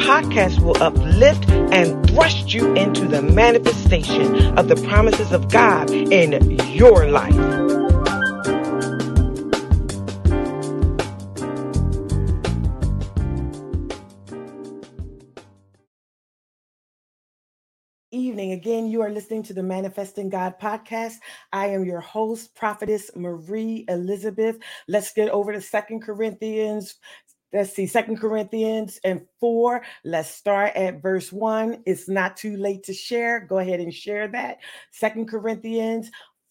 podcast will uplift and thrust you into the manifestation of the promises of God in your life. evening. Again, you are listening to the Manifesting God podcast. I am your host, Prophetess Marie Elizabeth. Let's get over to Second Corinthians Let's see, Second Corinthians and 4. Let's start at verse 1. It's not too late to share. Go ahead and share that. Second Corinthians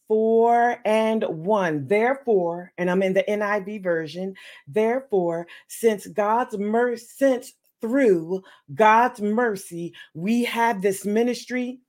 4 and 1. Therefore, and I'm in the NIV version, therefore, since God's mercy, since through God's mercy, we have this ministry,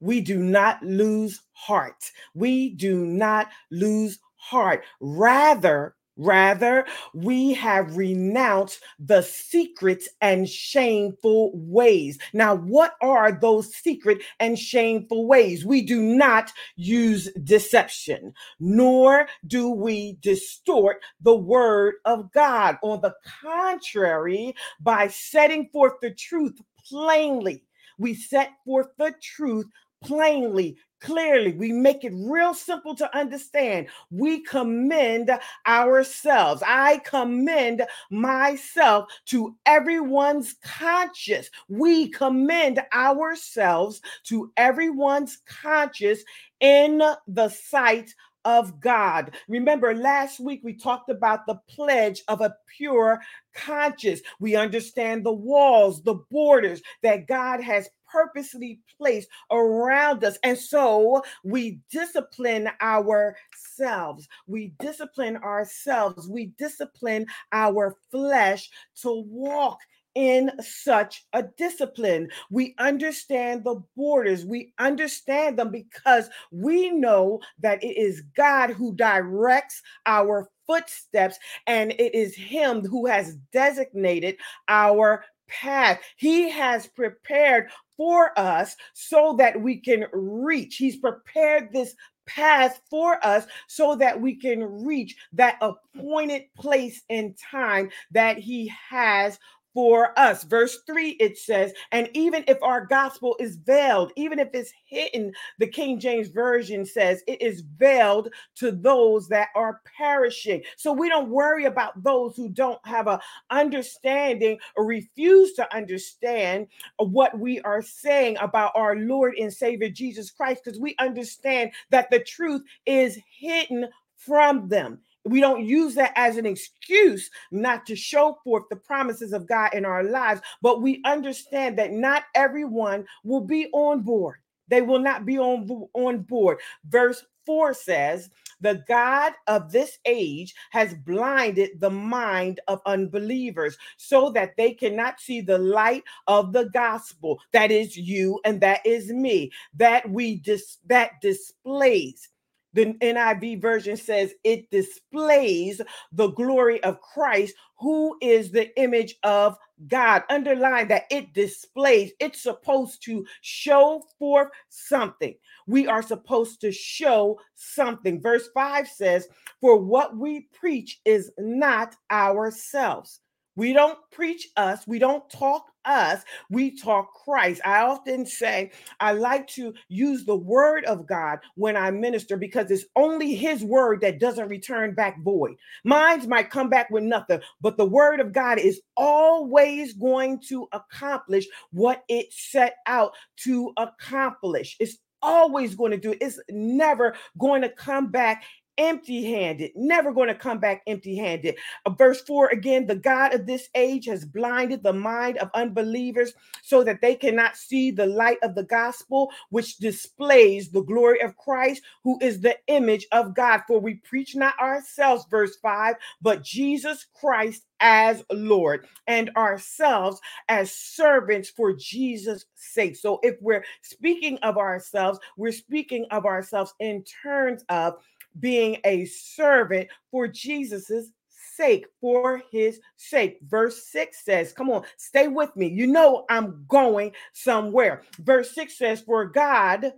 we do not lose heart. We do not lose heart. Rather, Rather, we have renounced the secret and shameful ways. Now, what are those secret and shameful ways? We do not use deception, nor do we distort the word of God. On the contrary, by setting forth the truth plainly, we set forth the truth plainly, clearly. We make it real simple to understand. We commend ourselves. I commend myself to everyone's conscience. We commend ourselves to everyone's conscience in the sight of God. Remember, last week we talked about the pledge of a pure conscience. We understand the walls, the borders that God has purposely placed around us. And so we discipline ourselves. We discipline ourselves. We discipline our flesh to walk in such a discipline. We understand the borders, we understand them because we know that it is God who directs our footsteps and it is Him who has designated our path. He has prepared for us so that we can reach. He's prepared this path for us so that we can reach that appointed place in time that He has for us. Verse 3 it says, and even if our gospel is veiled, even if it's hidden, the King James Version says it is veiled to those that are perishing. So we don't worry about those who don't have a understanding or refuse to understand what we are saying about our Lord and Savior Jesus Christ because we understand that the truth is hidden from them. We don't use that as an excuse not to show forth the promises of God in our lives, but we understand that not everyone will be on board. They will not be on, on board. Verse 4 says, The God of this age has blinded the mind of unbelievers so that they cannot see the light of the gospel. That is you and that is me. That we dis- that displays the NIV version says it displays the glory of Christ, who is the image of God. Underline that it displays, it's supposed to show forth something. We are supposed to show something. Verse 5 says, For what we preach is not ourselves. We don't preach us, we don't talk us, we talk Christ. I often say I like to use the word of God when I minister because it's only his word that doesn't return back void. Mine might come back with nothing, but the word of God is always going to accomplish what it set out to accomplish. It's always going to do. It's never going to come back empty handed, never going to come back empty handed. Uh, verse 4 again, the God of this age has blinded the mind of unbelievers so that they cannot see the light of the gospel, which displays the glory of Christ, who is the image of God. For we preach not ourselves, verse 5, but Jesus Christ as Lord and ourselves as servants for Jesus' sake. So if we're speaking of ourselves, we're speaking of ourselves in terms of being a servant for Jesus's sake, for his sake. Verse 6 says, Come on, stay with me. You know, I'm going somewhere. Verse 6 says, For God,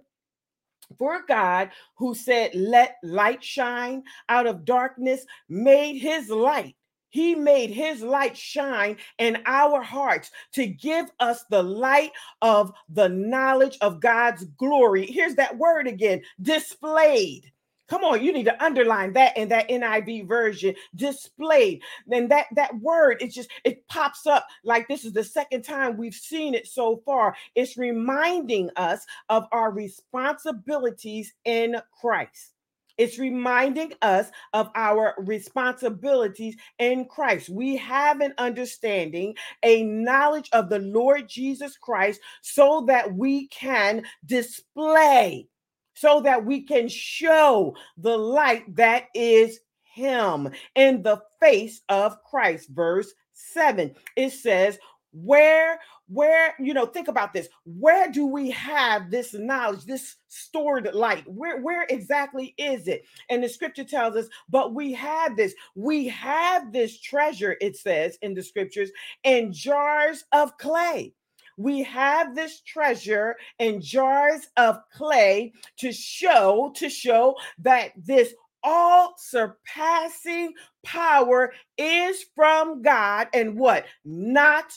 for God who said, Let light shine out of darkness, made his light He made his light shine in our hearts to give us the light of the knowledge of God's glory. Here's that word again displayed. Come on, you need to underline that in that NIV version, displayed. Then that that word, it just it pops up like this is the second time we've seen it so far. It's reminding us of our responsibilities in Christ. It's reminding us of our responsibilities in Christ. We have an understanding, a knowledge of the Lord Jesus Christ so that we can display, so that we can show the light that is Him in the face of Christ. Verse 7 it says, Where where you know think about this. Where do we have this knowledge this stored light? Where where exactly is it? And the scripture tells us but we have this we have this treasure it says in the scriptures in jars of clay we have this treasure in jars of clay to show to show that this all surpassing power is from God and what not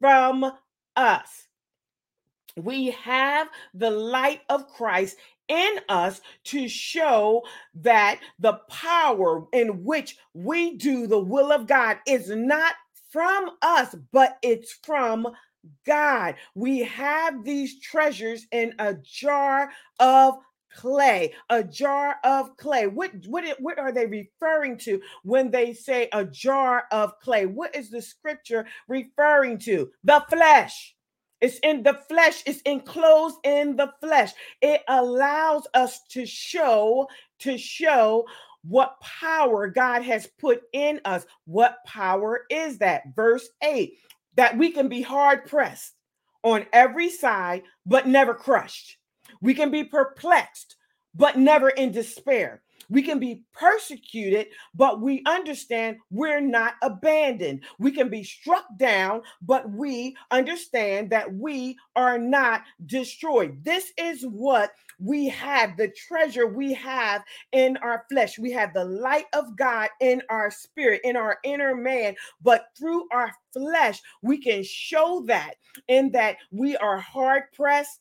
from us. We have the light of Christ in us to show that the power in which we do the will of God is not from us, but it's from God. We have these treasures in a jar of clay, a jar of clay. What, what, what are they referring to when they say a jar of clay? What is the scripture referring to? The flesh. It's in the flesh, it's enclosed in the flesh. It allows us to show, to show what power God has put in us. What power is that? Verse 8 that we can be hard pressed on every side, but never crushed we can be perplexed, but never in despair. We can be persecuted, but we understand we're not abandoned. We can be struck down, but we understand that we are not destroyed. This is what we have the treasure we have in our flesh. We have the light of God in our spirit, in our inner man, but through our flesh, we can show that in that we are hard pressed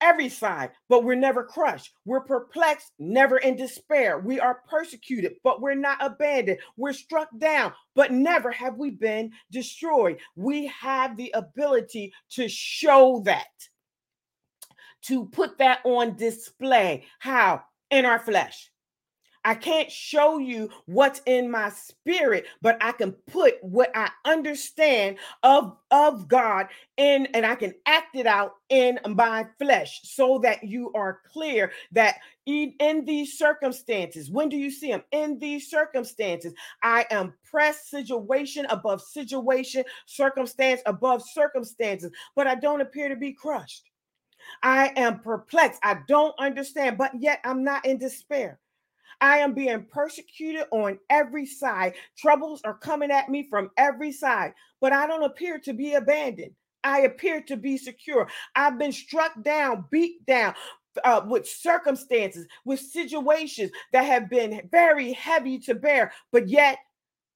every side, but we're never crushed. We're perplexed, never in despair. We are persecuted, but we're not abandoned. We're struck down, but never have we been destroyed. We have the ability to show that, to put that on display. How? In our flesh. I can't show you what's in my spirit, but I can put what I understand of, of God in and I can act it out in my flesh so that you are clear that in, in these circumstances, when do you see them? In these circumstances, I am pressed situation above situation, circumstance above circumstances, but I don't appear to be crushed. I am perplexed. I don't understand, but yet I'm not in despair. I am being persecuted on every side. Troubles are coming at me from every side, but I don't appear to be abandoned. I appear to be secure. I've been struck down, beat down, uh, with circumstances, with situations that have been very heavy to bear, but yet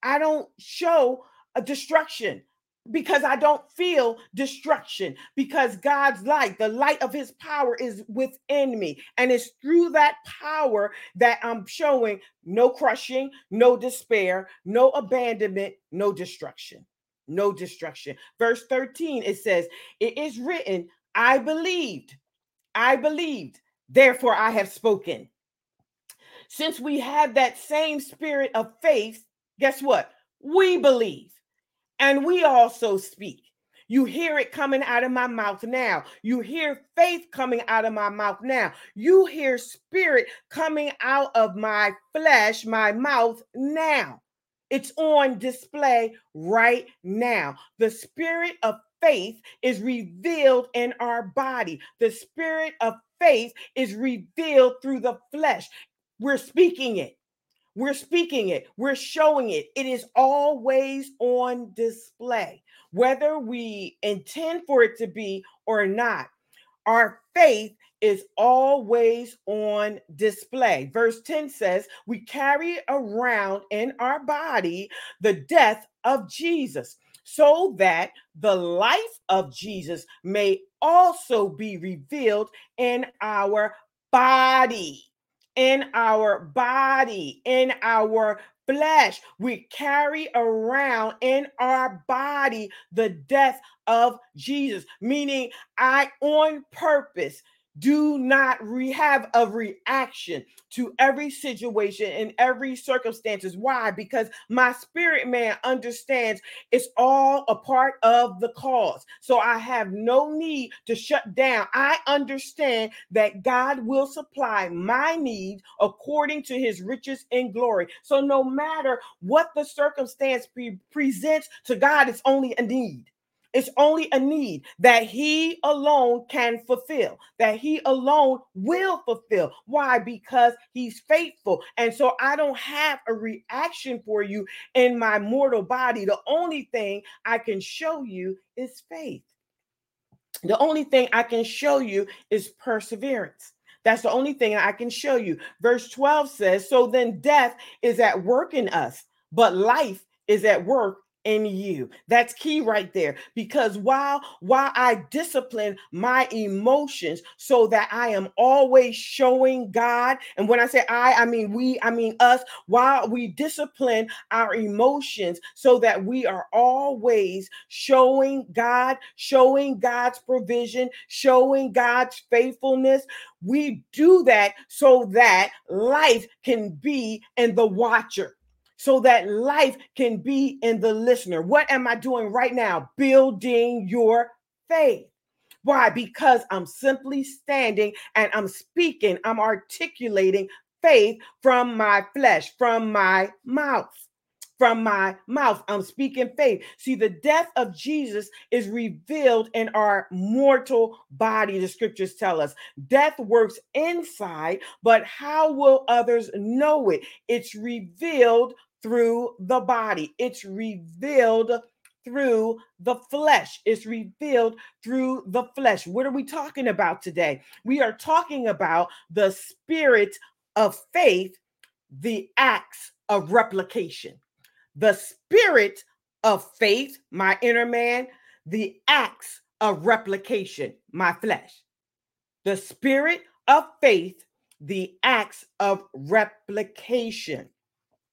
I don't show a destruction because I don't feel destruction because God's light, the light of his power is within me. And it's through that power that I'm showing no crushing, no despair, no abandonment, no destruction. No destruction. Verse 13, it says, It is written, I believed, I believed, therefore I have spoken. Since we have that same spirit of faith, guess what? We believe and we also speak. You hear it coming out of my mouth now. You hear faith coming out of my mouth now. You hear spirit coming out of my flesh, my mouth now. It's on display right now. The spirit of faith is revealed in our body. The spirit of faith is revealed through the flesh. We're speaking it. We're speaking it, we're showing it. It is always on display, whether we intend for it to be or not. our faith is always on display. Verse 10 says, We carry around in our body the death of Jesus, so that the life of Jesus may also be revealed in our body. In our body, in our flesh. We carry around in our body the death of Jesus, meaning I on purpose do not re- have a reaction to every situation and every circumstances. Why? Because my spirit man understands it's all a part of the cause. So i have no need to shut down. I understand that god will supply my needs according to his riches in glory. So no matter what the circumstance pre- presents to god it's only a need it's only a need that he alone can fulfill, that he alone will fulfill. Why? Because he's faithful. And so I don't have a reaction for you in my mortal body. The only thing I can show you is faith. The only thing I can show you is perseverance. That's the only thing I can show you. Verse 12 says, So then death is at work in us, but life is at work in you. That's key right there because while while I discipline my emotions so that I am always showing God and when I say I I mean we I mean us while we discipline our emotions so that we are always showing God, showing God's provision, showing God's faithfulness, we do that so that life can be in the watcher so that life can be in the listener. What am I doing right now? Building your faith. Why? Because I'm simply standing and I'm speaking, I'm articulating faith from my flesh, from my mouth. From my mouth, I'm speaking faith. See, the death of Jesus is revealed in our mortal body, the scriptures tell us. Death works inside, but how will others know it? It's revealed through the body. It's revealed through the flesh. It's revealed through the flesh. What are we talking about today? We are talking about the spirit of faith, the acts of replication. The spirit of faith, my inner man, the acts of replication, my flesh. The spirit of faith, the acts of replication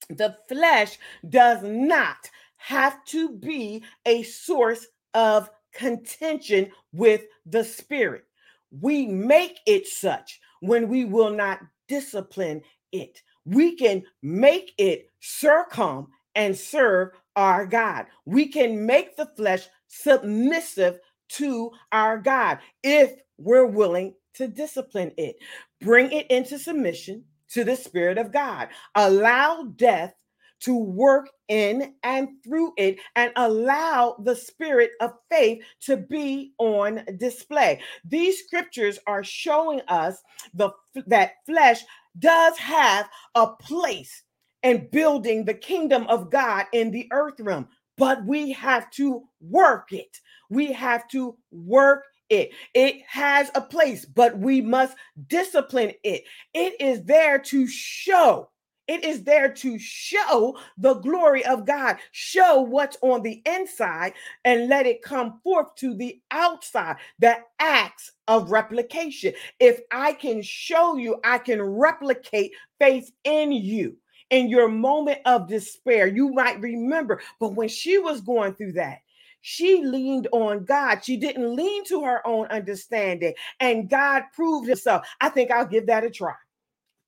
the flesh does not have to be a source of contention with the spirit. We make it such when we will not discipline it. We can make it circum and serve our God. We can make the flesh submissive to our God if we're willing to discipline it, bring it into submission to the Spirit of God. Allow death to work in and through it and allow the spirit of faith to be on display. These scriptures are showing us the that flesh does have a place in building the kingdom of God in the earth realm, but we have to work it. We have to work it. It has a place, but we must discipline it. It is there to show. It is there to show the glory of God, show what's on the inside, and let it come forth to the outside. The acts of replication. If I can show you, I can replicate faith in you in your moment of despair. You might remember, but when she was going through that, she leaned on God. She didn't lean to her own understanding, and God proved himself. I think I'll give that a try.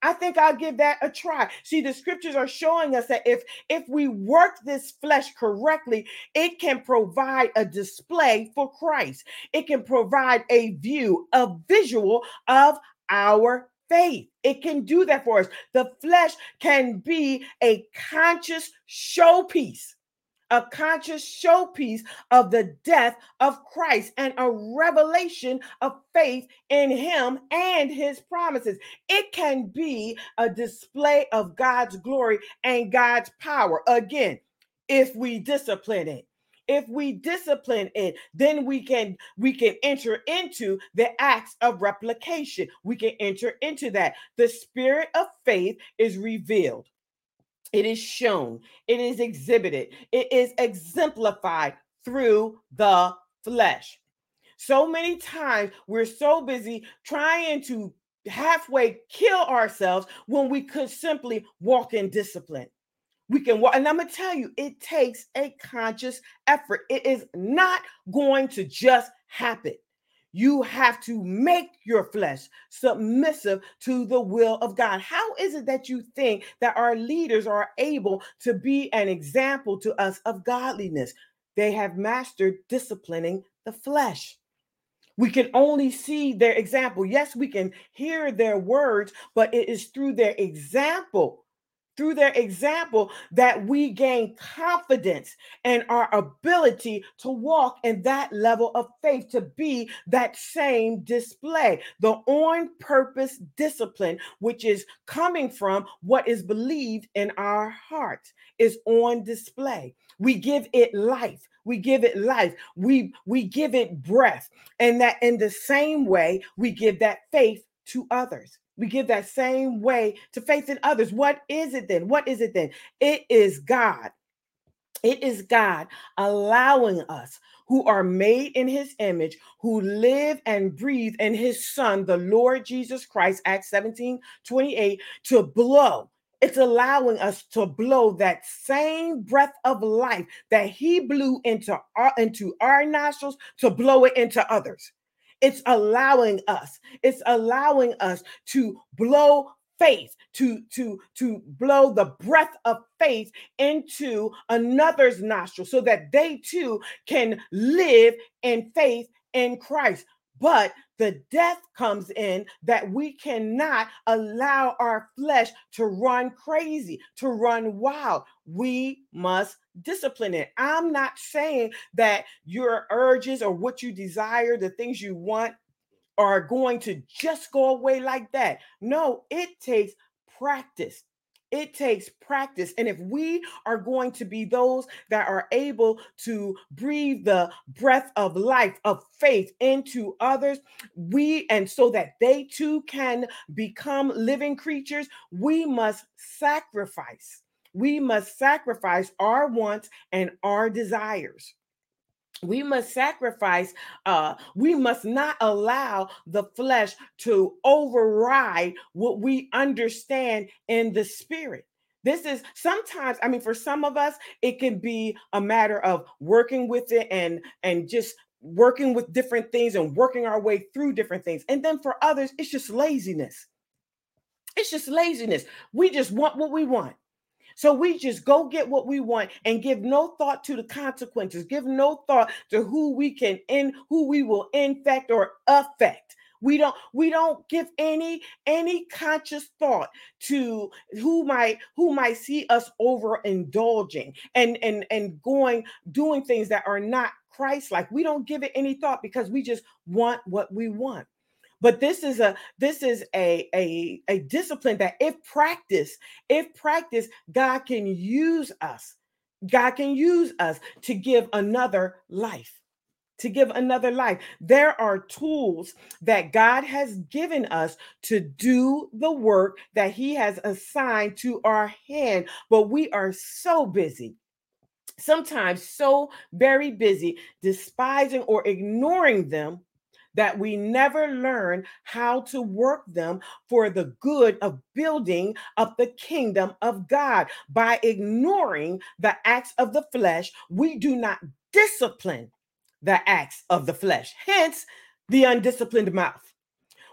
I think I'll give that a try. See, the scriptures are showing us that if if we work this flesh correctly, it can provide a display for Christ. It can provide a view, a visual of our faith. It can do that for us. The flesh can be a conscious showpiece a conscious showpiece of the death of Christ and a revelation of faith in him and his promises. It can be a display of God's glory and God's power. Again, if we discipline it, if we discipline it then we can we can enter into the acts of replication we can enter into that the spirit of faith is revealed it is shown it is exhibited it is exemplified through the flesh so many times we're so busy trying to halfway kill ourselves when we could simply walk in discipline. We can walk, and I'm gonna tell you, it takes a conscious effort. It is not going to just happen. You have to make your flesh submissive to the will of God. How is it that you think that our leaders are able to be an example to us of godliness? They have mastered disciplining the flesh. We can only see their example. Yes, we can hear their words, but it is through their example, through their example, that we gain confidence and our ability to walk in that level of faith, to be that same display, the on purpose discipline, which is coming from what is believed in our hearts, is on display. We give it life. We give it life. We we give it breath. And that in the same way we give that faith to others we give that same way to faith in others. What is it then? What is it then? It is god. It is god allowing us who are made in his image, who live and breathe in his son, the Lord Jesus Christ, Acts 17 28, to blow. It's allowing us to blow that same breath of life that he blew into our into our nostrils to blow it into others. It's allowing us, it's allowing us to blow faith to to to blow the breath of faith into another's nostril so that they too can live in faith in Christ but the death comes in that we cannot allow our flesh to run crazy, to run wild. We must discipline it. I'm not saying that your urges or what you desire, the things you want, are going to just go away like that. No, it takes practice. It takes practice. And if we are going to be those that are able to breathe the breath of life, of faith into others, we, and so that they too can become living creatures, we must sacrifice. We must sacrifice our wants and our desires. We must sacrifice uh we must not allow the flesh to override what we understand in the spirit. This is sometimes i mean for some of us it can be a matter of working with it and and just working with different things and working our way through different things. And then for others it's just laziness. It's just laziness. We just want what we want so we just go get what we want and give no thought to the consequences, give no thought to who we can in who we will infect or affect. We don't we don't give any any conscious thought to who might who might see us overindulging and and and going doing things that are not Christ like. We don't give it any thought because we just want what we want but this is a this is a a, a discipline that if practice if practice god can use us god can use us to give another life to give another life. There are tools that God has given us to do the work that He has assigned to our hand, but we are so busy. Sometimes so very busy, despising or ignoring them that we never learn how to work them for the good of building up the kingdom of God. By ignoring the acts of the flesh, we do not discipline the acts of the flesh. Hence, the undisciplined mouth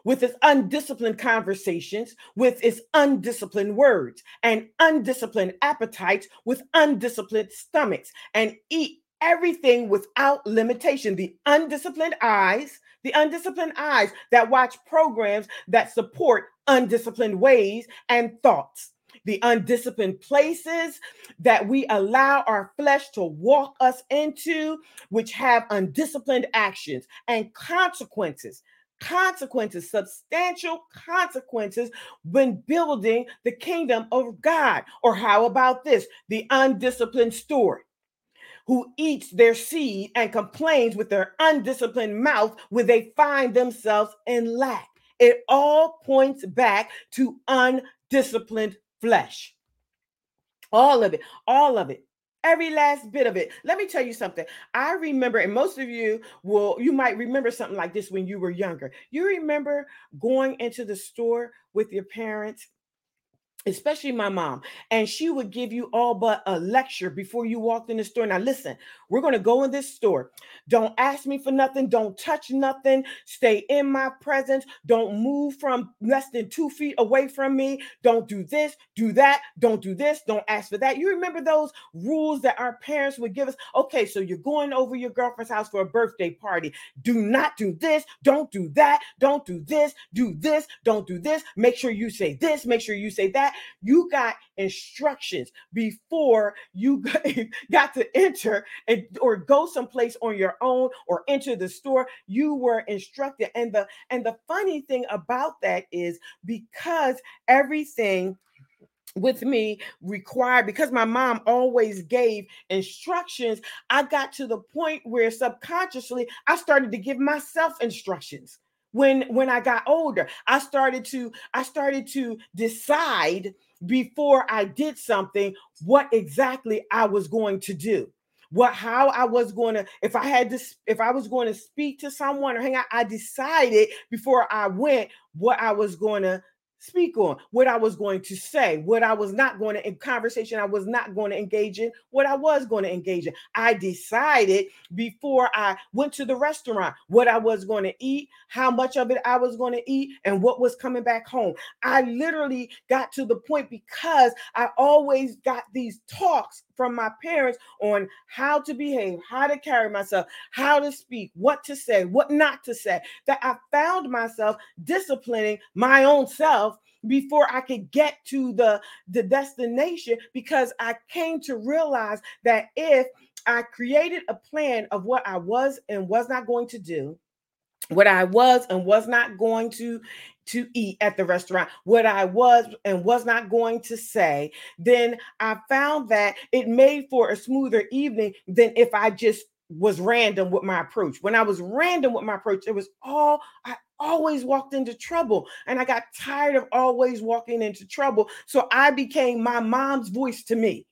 with its undisciplined conversations, with its undisciplined words, and undisciplined appetites with undisciplined stomachs, and eat everything without limitation. The undisciplined eyes the undisciplined eyes that watch programs that support undisciplined ways and thoughts, the undisciplined places that we allow our flesh to walk us into, which have undisciplined actions and consequences. Consequences, substantial consequences when building the kingdom of God. Or how about this? The undisciplined steward who eats their seed and complains with their undisciplined mouth when they find themselves in lack. It all points back to undisciplined flesh. All of it, all of it every last bit of it. Let me tell you something. I remember, and most of you will, you might remember something like this when you were younger. You remember going into the store with your parents especially my mom, and she would give you all but a lecture before you walked in the store. Now, listen, we're going to go in this store. Don't ask me for nothing. Don't touch nothing. Stay in my presence. Don't move from less than two feet away from me. Don't do this, do that. Don't do this. Don't ask for that. You remember those rules that our parents would give us? Okay, so you're going over your girlfriend's house for a birthday party. Do not do this. Don't do that. Don't do this. Do this. Don't do this. Make sure you say this. Make sure you say that you got instructions before you got to enter and or go someplace on your own or enter the store. You were instructed. And the and the funny thing about that is because everything with me required because my mom always gave instructions i got to the point where subconsciously i started to give myself instructions when when i got older i started to i started to decide before I did something what exactly I was going to do. What how I was going to if I had to if I was going to speak to someone or hang out I decided before I went what I was going to speak on, what I was going to say, what I was not going to in conversation I was not going to engage in, what I was going to engage in. I decided before I went to the restaurant what I was going to eat, how much of it I was going to eat, and what was coming back home. I literally got to the point because I always got these talks from my parents on how to behave, how to carry myself, how to speak, what to say, what not to say, that I found myself disciplining my own self before I could get to the, the destination because I came to realize that if I created a plan of what I was and was not going to do, what I was and was not going to to eat at the restaurant, what I was and was not going to say, then I found that it made for a smoother evening than if I just was random with my approach. When I was random with my approach, it was all I always walked into trouble and I got tired of always walking into trouble. So I became my mom's voice to me.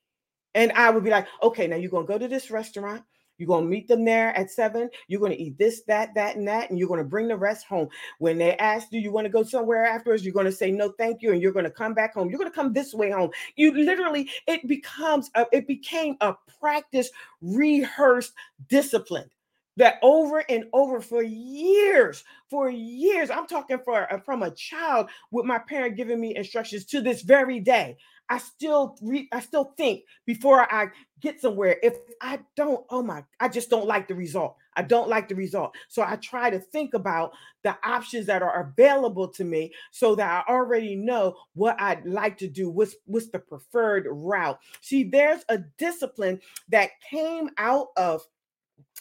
And I would be like, okay, now you're going to go to this restaurant. You're going to meet them there at seven. You're going to eat this, that, that, and that. And you're going to bring the rest home. When they ask you, you want to go somewhere afterwards, you're going to say, no, thank you. And you're going to come back home. You're going to come this way home. You literally, it becomes, a, it became a practice, rehearsed discipline that over and over for years for years i'm talking for uh, from a child with my parent giving me instructions to this very day. I still re, i still think before i get somewhere if i don't oh my i just don't like the result. I don't like the result. So i try to think about the options that are available to me so that i already know what i'd like to do what's what's the preferred route. See there's a discipline that came out of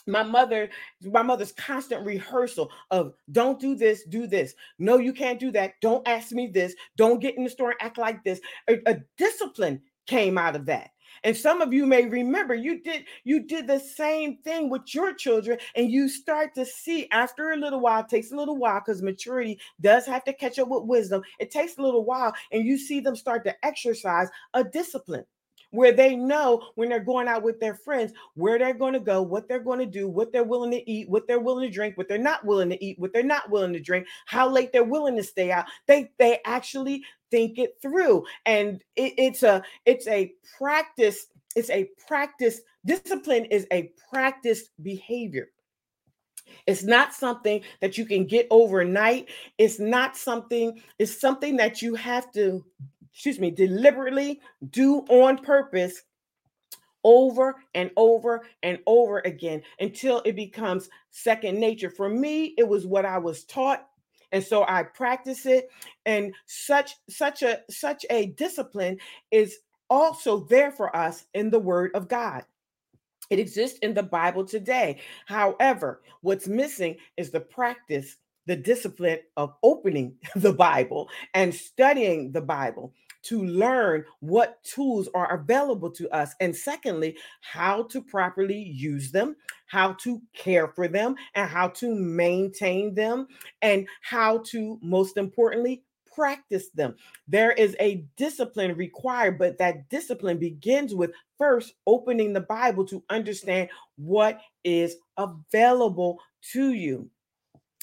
my mother my mother's constant rehearsal of don't do this do this. No you can't do that. Don't ask me this. Don't get in the store and act like this. A, a discipline came out of that. And some of you may remember you did you did the same thing with your children and you start to see after a little while takes a little while because maturity does have to catch up with wisdom. It takes a little while and you see them start to exercise a discipline where they know when they're going out with their friends where they're going to go, what they're going to do, what they're willing to eat, what they're willing to drink, what they're not willing to eat, what they're not willing to drink, how late they're willing to stay out. They they actually think it through, and it, it's a it's a practice. It's a practice. Discipline is a practice behavior. It's not something that you can get overnight. It's not something, it's something that you have to excuse me, deliberately do on purpose over and over and over again until it becomes second nature. For me, it was what I was taught and so I practice it and such such a such a discipline is also there for us in the word of God. It exists in the Bible today. However, what's missing is the practice, the discipline of opening the Bible and studying the Bible to learn what tools are available to us. And secondly, how to properly use them, how to care for them, and how to maintain them, and how to, most importantly, practice them. There is a discipline required, but that discipline begins with first opening the Bible to understand what is available to you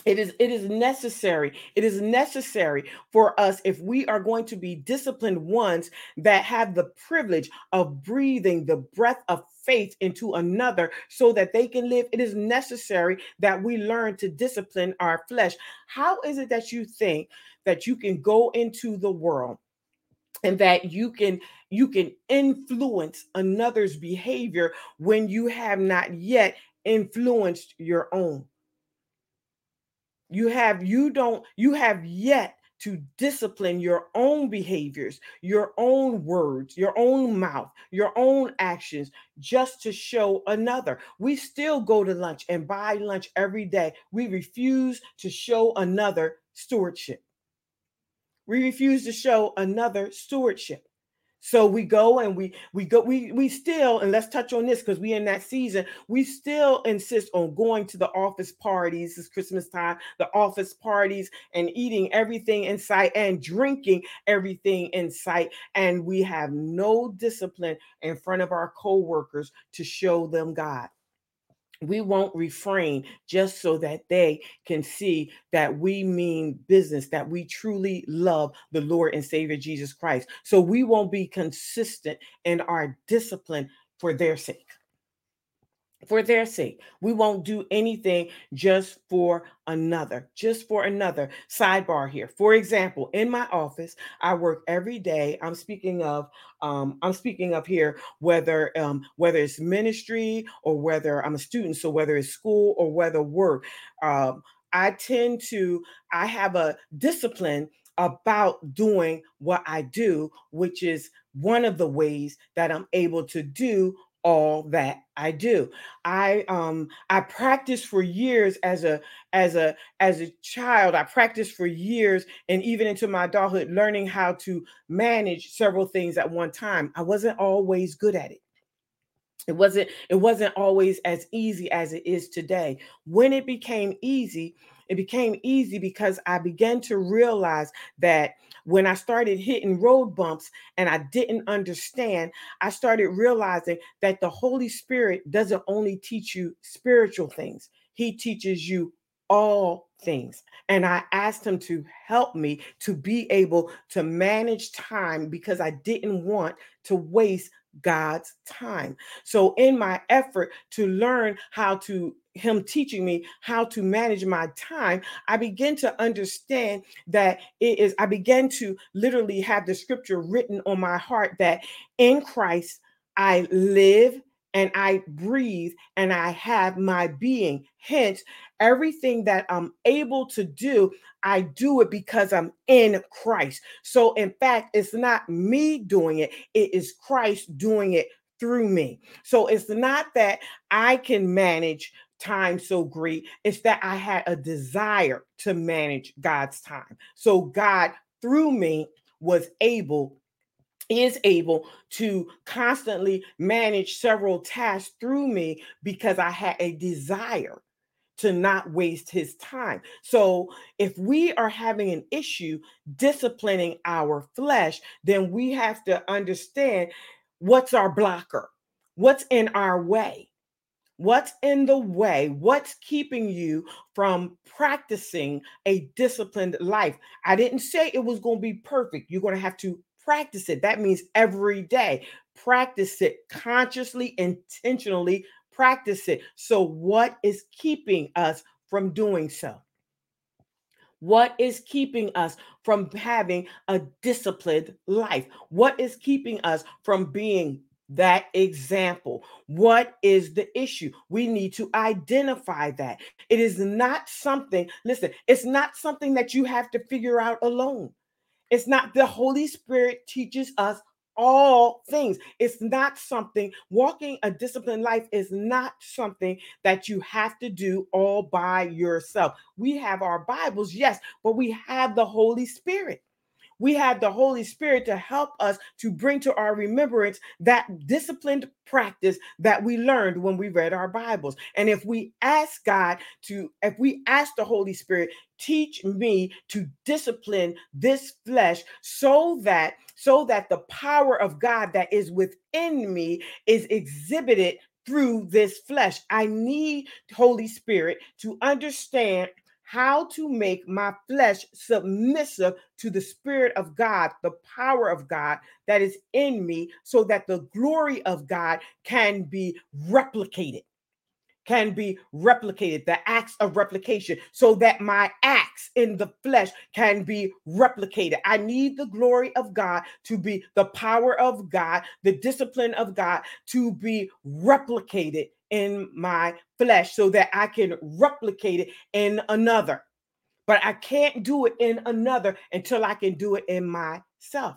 it is it is necessary it is necessary for us if we are going to be disciplined ones that have the privilege of breathing the breath of faith into another so that they can live. It is necessary that we learn to discipline our flesh. How is it that you think that you can go into the world and that you can you can influence another's behavior when you have not yet influenced your own you have you don't you have yet to discipline your own behaviors, your own words, your own mouth, your own actions, just to show another. We still go to lunch and buy lunch every day. We refuse to show another stewardship. We refuse to show another stewardship. So we go and we we go we we still and let's touch on this because we in that season we still insist on going to the office parties. It's Christmas time the office parties and eating everything in sight and drinking everything in sight. And we have no discipline in front of our co-workers to show them God we won't refrain just so that they can see that we mean business, that we truly love the Lord and Savior Jesus Christ. So we won't be consistent in our discipline for their sake for their sake. We won't do anything just for another, just for another. Sidebar here. For example, in my office, I work every day. I'm speaking of um, I'm speaking of here whether um, whether it's ministry or whether I'm a student, so whether it's school or whether work. Um, I tend to I have a discipline about doing what I do, which is one of the ways that I'm able to do all that I do. I um I practiced for years as a as a as a child. I practiced for years and even into my adulthood learning how to manage several things at one time. I wasn't always good at it. It wasn't it wasn't always as easy as it is today. When it became easy, it became easy because I began to realize that when I started hitting road bumps and I didn't understand, I started realizing that the Holy Spirit doesn't only teach you spiritual things, He teaches you all things. And I asked him to help me to be able to manage time because I didn't want to waste God's time. So, in my effort to learn how to him teaching me how to manage my time, I begin to understand that it is, I began to literally have the scripture written on my heart that in Christ I live and I breathe and I have my being. Hence, everything that I'm able to do, I do it because I'm in Christ. So, in fact, it's not me doing it, it is Christ doing it through me. So, it's not that I can manage time so great, it's that I had a desire to manage God's time. So, God through me was able is able to constantly manage several tasks through me because I had a desire to not waste his time. So, if we are having an issue disciplining our flesh, then we have to understand what's our blocker, what's in our way. What's in the way? What's keeping you from practicing a disciplined life? I didn't say it was going to be perfect. You're going to have to practice it. That means every day. Practice it consciously, intentionally, practice it. So, what is keeping us from doing so? What is keeping us from having a disciplined life? What is keeping us from being that example? What is the issue? We need to identify that. It is not something, listen, it's not something that you have to figure out alone. It's not the Holy Spirit teaches us all things. It's not something, walking a disciplined life is not something that you have to do all by yourself. We have our Bibles, yes, but we have the Holy Spirit. We have the Holy Spirit to help us to bring to our remembrance that disciplined practice that we learned when we read our Bibles. And if we ask God to, if we ask the Holy Spirit, teach me to discipline this flesh so that so that the power of God that is within me is exhibited through this flesh. I need Holy Spirit to understand how to make my flesh submissive to the Spirit of God, the power of God that is in me, so that the glory of God can be replicated can be replicated, the acts of replication, so that my acts in the flesh can be replicated. I need the glory of God to be the power of God, the discipline of God to be replicated in my flesh so that I can replicate it in another. But I can't do it in another until I can do it in myself.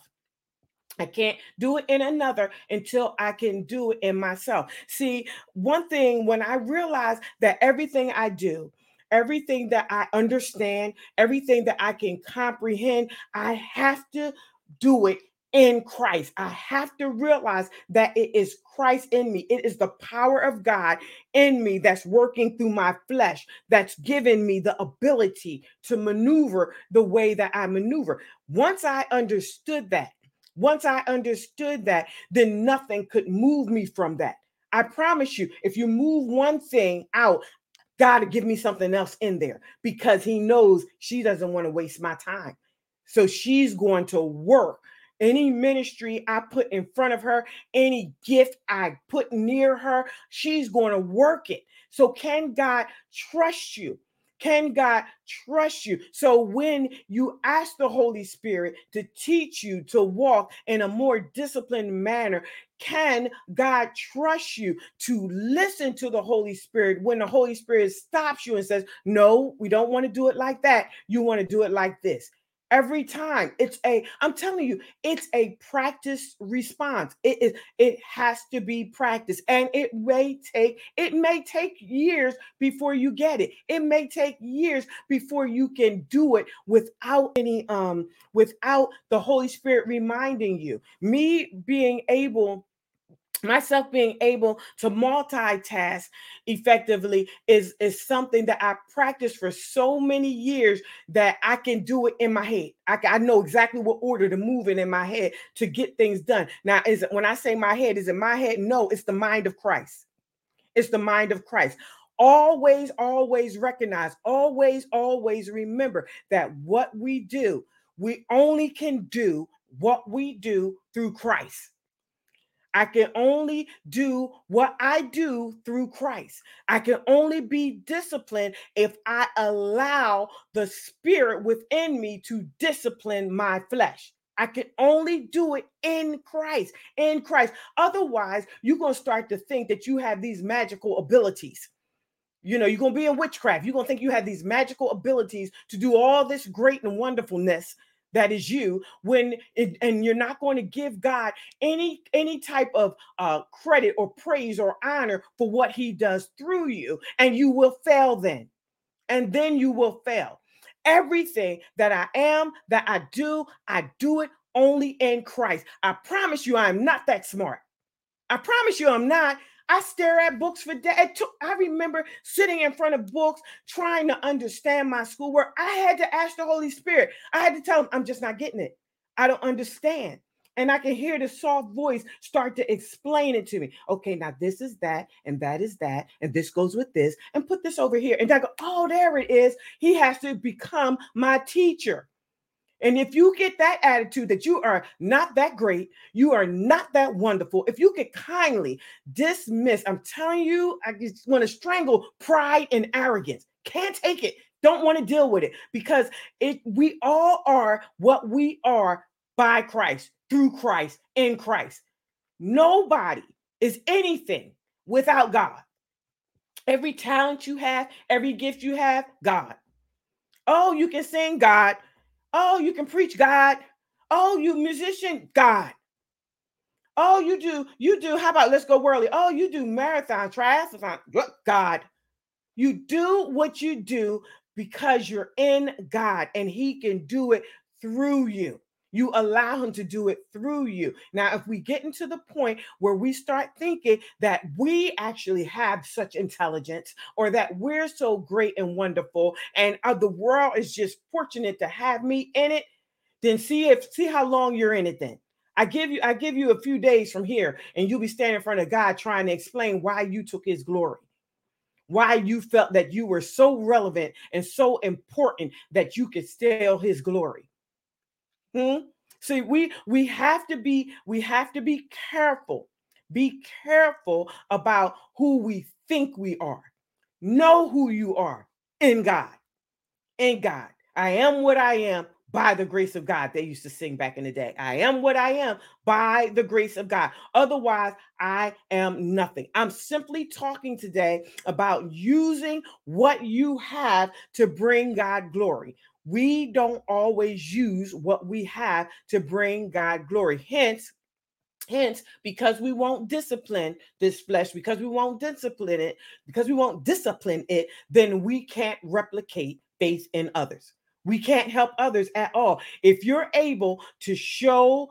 I can't do it in another until I can do it in myself. See, one thing when I realize that everything I do, everything that I understand, everything that I can comprehend, I have to do it in Christ. I have to realize that it is Christ in me. It is the power of God in me that's working through my flesh, that's giving me the ability to maneuver the way that I maneuver. Once I understood that, once I understood that, then nothing could move me from that. I promise you, if you move one thing out, God give me something else in there because He knows she doesn't want to waste my time. So she's going to work any ministry I put in front of her, any gift I put near her, she's going to work it. So, can God trust you? Can God trust you? So when you ask the Holy Spirit to teach you to walk in a more disciplined manner, can God trust you to listen to the Holy Spirit when the Holy Spirit stops you and says, No, we don't want to do it like that. You want to do it like this every time. It's a i'm telling you it's a practice response. It is it has to be practiced and it may take it may take years before you get it. It may take years before you can do it without any um without the holy spirit reminding you. Me being able myself being able to multitask effectively is is something that i practiced for so many years that i can do it in my head. I, I know exactly what order to move in in my head to get things done. Now is it when i say my head is it my head? No it's the mind of christ. It's the mind of christ. Always always recognize always always remember that what we do we only can do what we do through christ I can only do what I do through Christ. I can only be disciplined if I allow the spirit within me to discipline my flesh. I can only do it in Christ, in Christ. Otherwise, you're going to start to think that you have these magical abilities. You know, you're going to be in witchcraft. You're going to think you have these magical abilities to do all this great and wonderfulness that is you when it, and you're not going to give god any any type of uh, credit or praise or honor for what he does through you and you will fail then. And then you will fail. Everything that i am that i do i do it only in christ. I promise you i'm not that smart. I promise you i'm not I stare at books for days. I remember sitting in front of books trying to understand my schoolwork. I had to ask the Holy Spirit. I had to tell him, I'm just not getting it. I don't understand. And I can hear the soft voice start to explain it to me. Okay, now this is that, and that is that, and this goes with this, and put this over here. And I go, oh, there it is. He has to become my teacher. And if you get that attitude that you are not that great, you are not that wonderful, if you could kindly dismiss, I'm telling you, I just want to strangle pride and arrogance. Can't take it. Don't want to deal with it because it we all are what we are by Christ, through Christ, in Christ. Nobody is anything without God. Every talent you have, every gift you have, God. Oh, you can sing God. Oh, you can preach God. Oh, you musician, God. Oh, you do, you do. How about let's go worldly? Oh, you do marathon, triathlon, God. You do what you do because you're in God and He can do it through you. You allow him to do it through you. Now, if we get into the point where we start thinking that we actually have such intelligence or that we're so great and wonderful and uh, the world is just fortunate to have me in it, then see if see how long you're in it then. I give you I give you a few days from here and you'll be standing in front of God trying to explain why you took his glory. Why you felt that you were so relevant and so important that you could steal his glory. Hmm? See, we we have to be we have to be careful. Be careful about who we think we are. Know who you are in God. In God. I am what I am by the grace of God. They used to sing back in the day. I am what I am by the grace of God. Otherwise, I am nothing. I'm simply talking today about using what you have to bring God glory. We don't always use what we have to bring God glory. Hence, Hence, because we won't discipline this flesh, because we won't discipline it, because we won't discipline it, then we can't replicate faith in others. We can't help others at all. If you're able to show,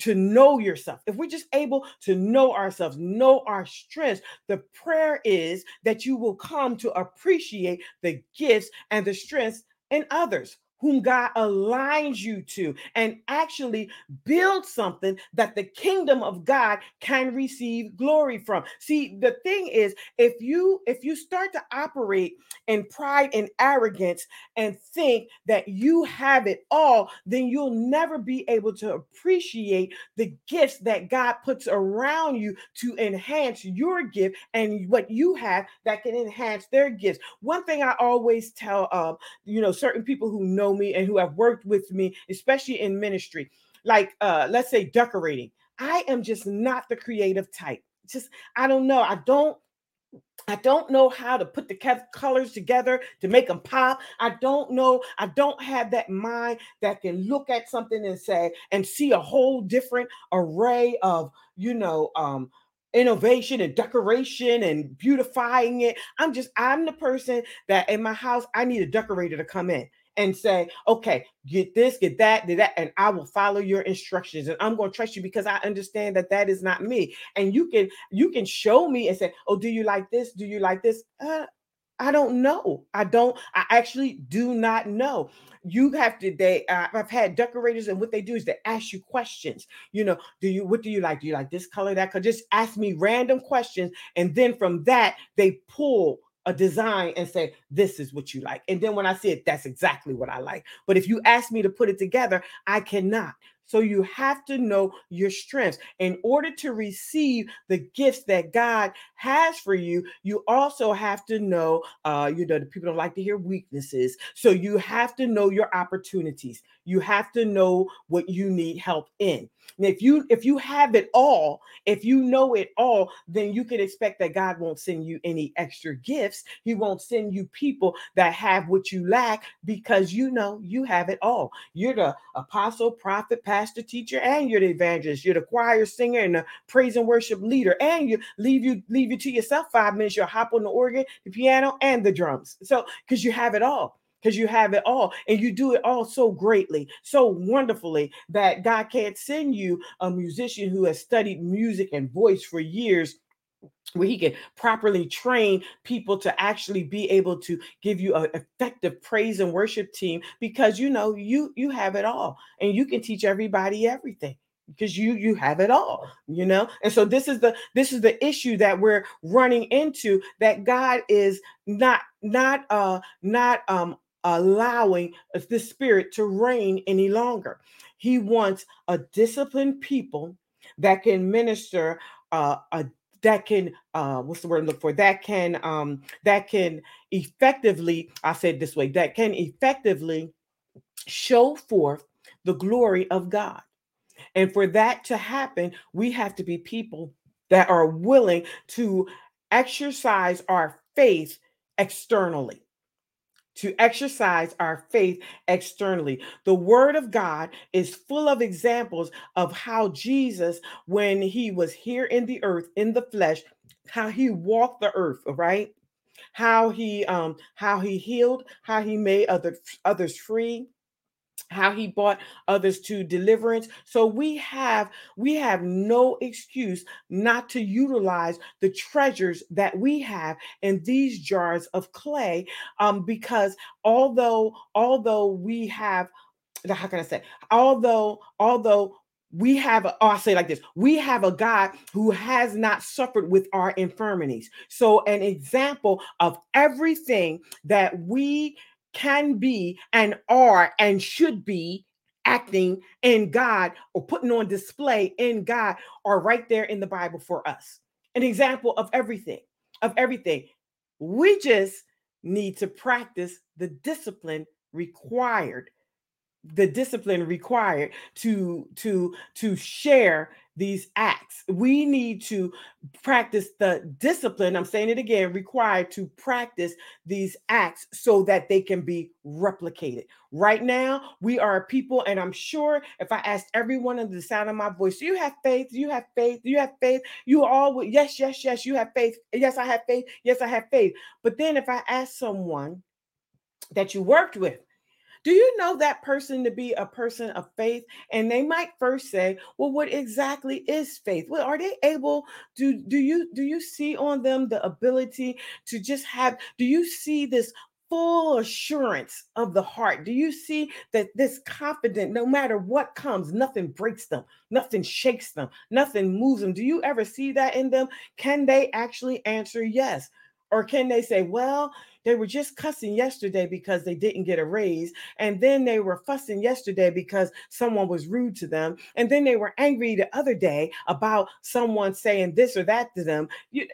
to know yourself, if we're just able to know ourselves, know our strengths, the prayer is that you will come to appreciate the gifts and the strengths in others whom God aligns you to and actually build something that the kingdom of God can receive glory from. See, the thing is if you if you start to operate in pride and arrogance and think that you have it all, then you'll never be able to appreciate the gifts that God puts around you to enhance your gift and what you have that can enhance their gifts. One thing I always tell um, you know, certain people who know me and who have worked with me, especially in ministry, like uh, let's say decorating. I am just not the creative type. Just I don't know. I don't I don't know how to put the colors together to make them pop. I don't know. I don't have that mind that can look at something and say and see a whole different array of, you know, um, innovation and decoration and beautifying it. I'm just, I'm the person that in my house, I need a decorator to come in and say, okay, get this, get that, get that, and I will follow your instructions. And I'm going to trust you because I understand that that is not me. And you can, you can show me and say, oh, do you like this? Do you like this? Uh, I don't know. I don't, I actually do not know. You have to, they, uh, I've had decorators and what they do is they ask you questions. You know, do you, what do you like? Do you like this color, that color? Just ask me random questions. And then from that, they pull a design and say, This is what you like. And then when I see it, that's exactly what I like. But if you ask me to put it together, I cannot. So you have to know your strengths. In order to receive the gifts that God has for you, you also have to know, uh, you know, the people don't like to hear weaknesses. So you have to know your opportunities. You have to know what you need help in. And if you if you have it all, if you know it all, then you can expect that God won't send you any extra gifts. He won't send you people that have what you lack because you know you have it all. You're the apostle, prophet, pastor, teacher, and you're the evangelist. You're the choir singer and the praise and worship leader. And you leave you leave you to yourself five minutes. You'll hop on the organ, the piano, and the drums. So because you have it all because you have it all and you do it all so greatly, so wonderfully that God can't send you a musician who has studied music and voice for years where he can properly train people to actually be able to give you an effective praise and worship team because you know you you have it all and you can teach everybody everything because you you have it all you know? And so this is the this is the issue that we're running into that god is not not uh not um allowing the spirit to reign any longer. He wants a disciplined people that can minister uh, a that can uh what's the word I'm looking for? That can um that can effectively i said this way that can effectively show forth the glory of god. And for that to happen we have to be people that are willing to exercise our faith externally to exercise our faith externally. The word of God is full of examples of how Jesus, when he was here in the earth, in the flesh, how he walked the earth, right? How he um how he healed, how he made other others free, how he brought others to deliverance so we have we have no excuse not to utilize the treasures that we have in these jars of clay um because although although we have how can i say although although we have oh, I'll say like this we have a God who has not suffered with our infirmities. So, an example of everything that we can be and are and should be acting in God or putting on display in God are right there in the Bible for us. An example of everything, of everything. We just need to practice the discipline required the discipline required to to to share these acts. We need to practice the discipline i'm saying it again required to practice these acts so that they can be replicated. Right now we are people and i'm sure if i asked everyone under the sound of my voice you have faith you have faith you have faith you all would yes yes yes you have faith yes i have faith yes i have faith. But then if i ask someone that you worked with do you know that person to be a person of faith? And they might first say, well, what exactly is faith? Well, are they able to do you do you see on them the ability to just have do you see this full assurance of the heart? Do you see that this confident, no matter what comes, nothing breaks them, nothing shakes them, nothing moves them? Do you ever see that in them? Can they actually answer yes? Or can they say, well, they were just cussing yesterday because they didn't get a raise. And then they were fussing yesterday because someone was rude to them. And then they were angry the other day about someone saying this or that to them. You,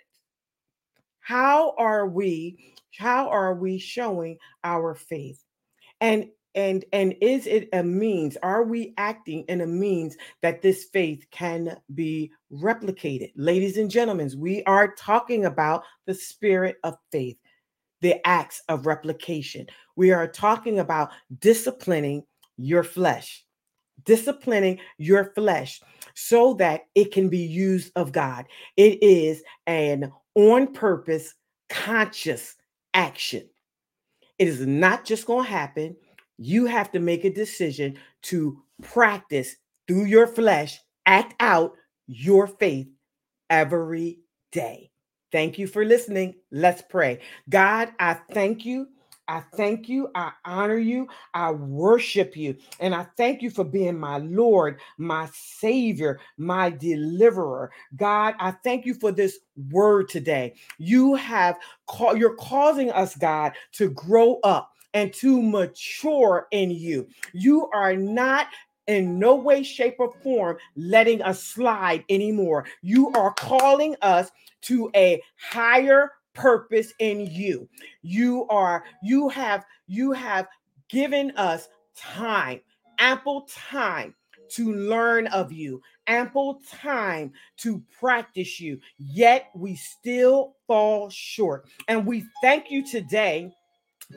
how are we? How are we showing our faith? And and and is it a means are we acting in a means that this faith can be replicated ladies and gentlemen we are talking about the spirit of faith the acts of replication. We are talking about disciplining your flesh, disciplining your flesh so that it can be used of God. It is an on purpose, conscious action. It is not just going to happen. You have to make a decision to practice through your flesh, act out your faith every day. Thank you for listening. Let's pray. God, I thank you. I thank you. I honor you. I worship you. And I thank you for being my Lord, my Savior, my deliverer. God, I thank you for this word today. You have called, you're causing us, God, to grow up and to mature in you. You are not in no way, shape, or form letting us slide anymore. You are calling us to a higher purpose in you. You are, you have, you have given us time, ample time to learn of you, ample time to practice you, yet we still fall short. And we thank you today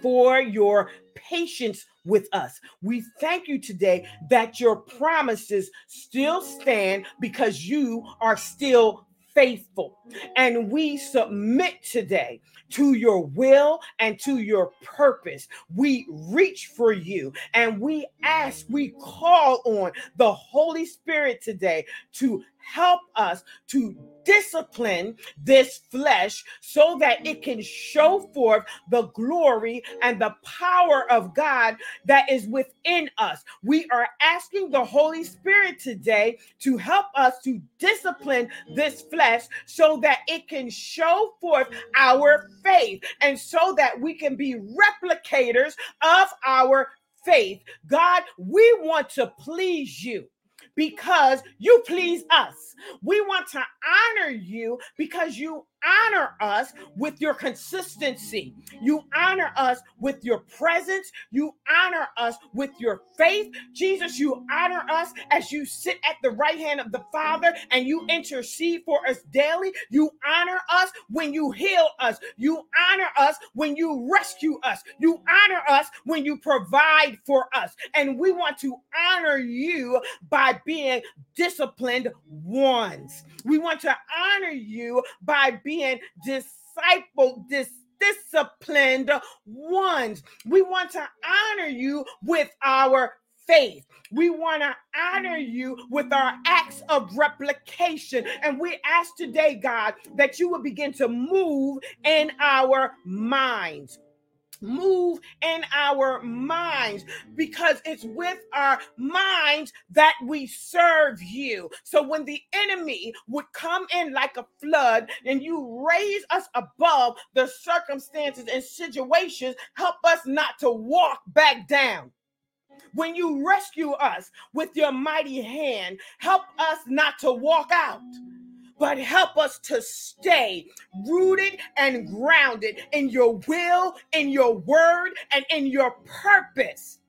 for your patience with us. We thank you today that your promises still stand because you are still faithful. And we submit today to your will and to your purpose. We reach for you and we ask, we call on the Holy Spirit today to help us to discipline this flesh so that it can show forth the glory and the power of God that is within us. We are asking the Holy Spirit today to help us to discipline this flesh so that it can show forth our faith and so that we can be replicators of our faith. God, we want to please you because you please us. We want to honor you because you honor us with your consistency. You honor us with your presence. You honor us with your faith. Jesus, you honor us as you sit at the right hand of the Father and you intercede for us daily. You honor us when you heal us. You honor us when you rescue us. You honor us when you provide for us. And we want to honor you by being disciplined ones. We want to honor you by being being disciple, dis- disciplined ones. We want to honor you with our faith. We want to honor you with our acts of replication. And we ask today, God, that you would begin to move in our minds move in our minds because it's with our minds that we serve you. So when the enemy would come in like a flood and you raise us above the circumstances and situations, help us not to walk back down. When you rescue us with your mighty hand, help us not to walk out but help us to stay rooted and grounded in your will, in your word, and in your purpose.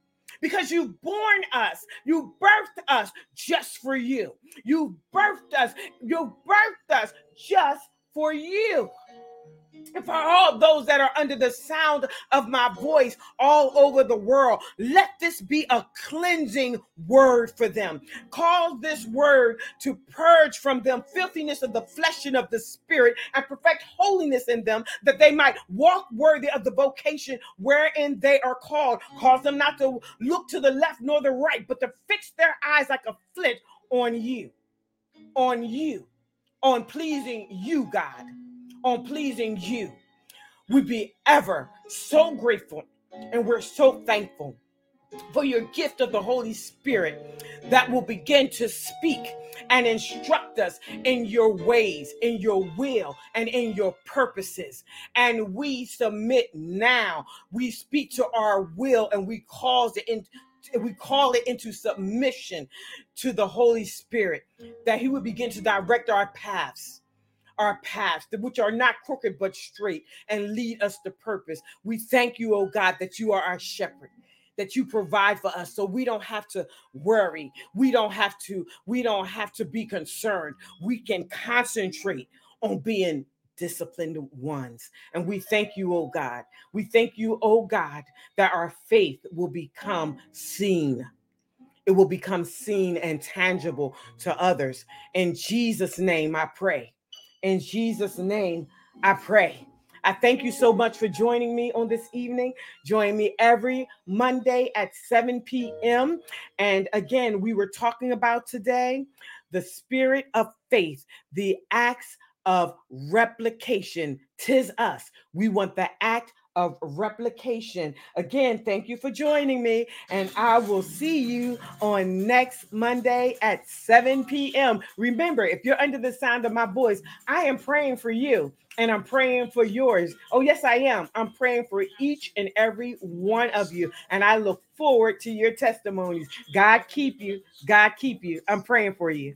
Because you've born us, you birthed us just for you. You birthed us, you birthed us just for you and for all those that are under the sound of my voice all over the world. Let this be a cleansing word for them. Cause this word to purge from them filthiness of the flesh and of the spirit and perfect holiness in them that they might walk worthy of the vocation wherein they are called. Cause them not to look to the left nor the right, but to fix their eyes like a flint on you, on you, on pleasing you, God on pleasing you. We be ever so grateful and we're so thankful for your gift of the Holy Spirit that will begin to speak and instruct us in your ways, in your will, and in your purposes. And we submit now. We speak to our will and we cause it in, we call it into submission to the Holy Spirit that He would begin to direct our paths our paths, which are not crooked but straight, and lead us to purpose. We thank you, oh God, that you are our shepherd that you provide for us so we don't have to worry. We don't have to we don't have to be concerned. We can concentrate on being disciplined ones. And we thank you oh god. We thank you oh god that our faith will become seen. It will become seen and tangible to others. In jesus name i pray in Jesus' name, I pray. I thank you so much for joining me on this evening. Join me every Monday at 7 p.m. And again, we were talking about today the spirit of faith, the acts of replication. Tis us. We want the act of replication. Again, thank you for joining me, and I will see you on next Monday at 7 p.m. Remember, if you're under the sound of my voice, I am praying for you and I'm praying for yours. Oh, yes, I am. I'm praying for each and every one of you, and I look forward to your testimonies. God keep you. God keep you. I'm praying for you.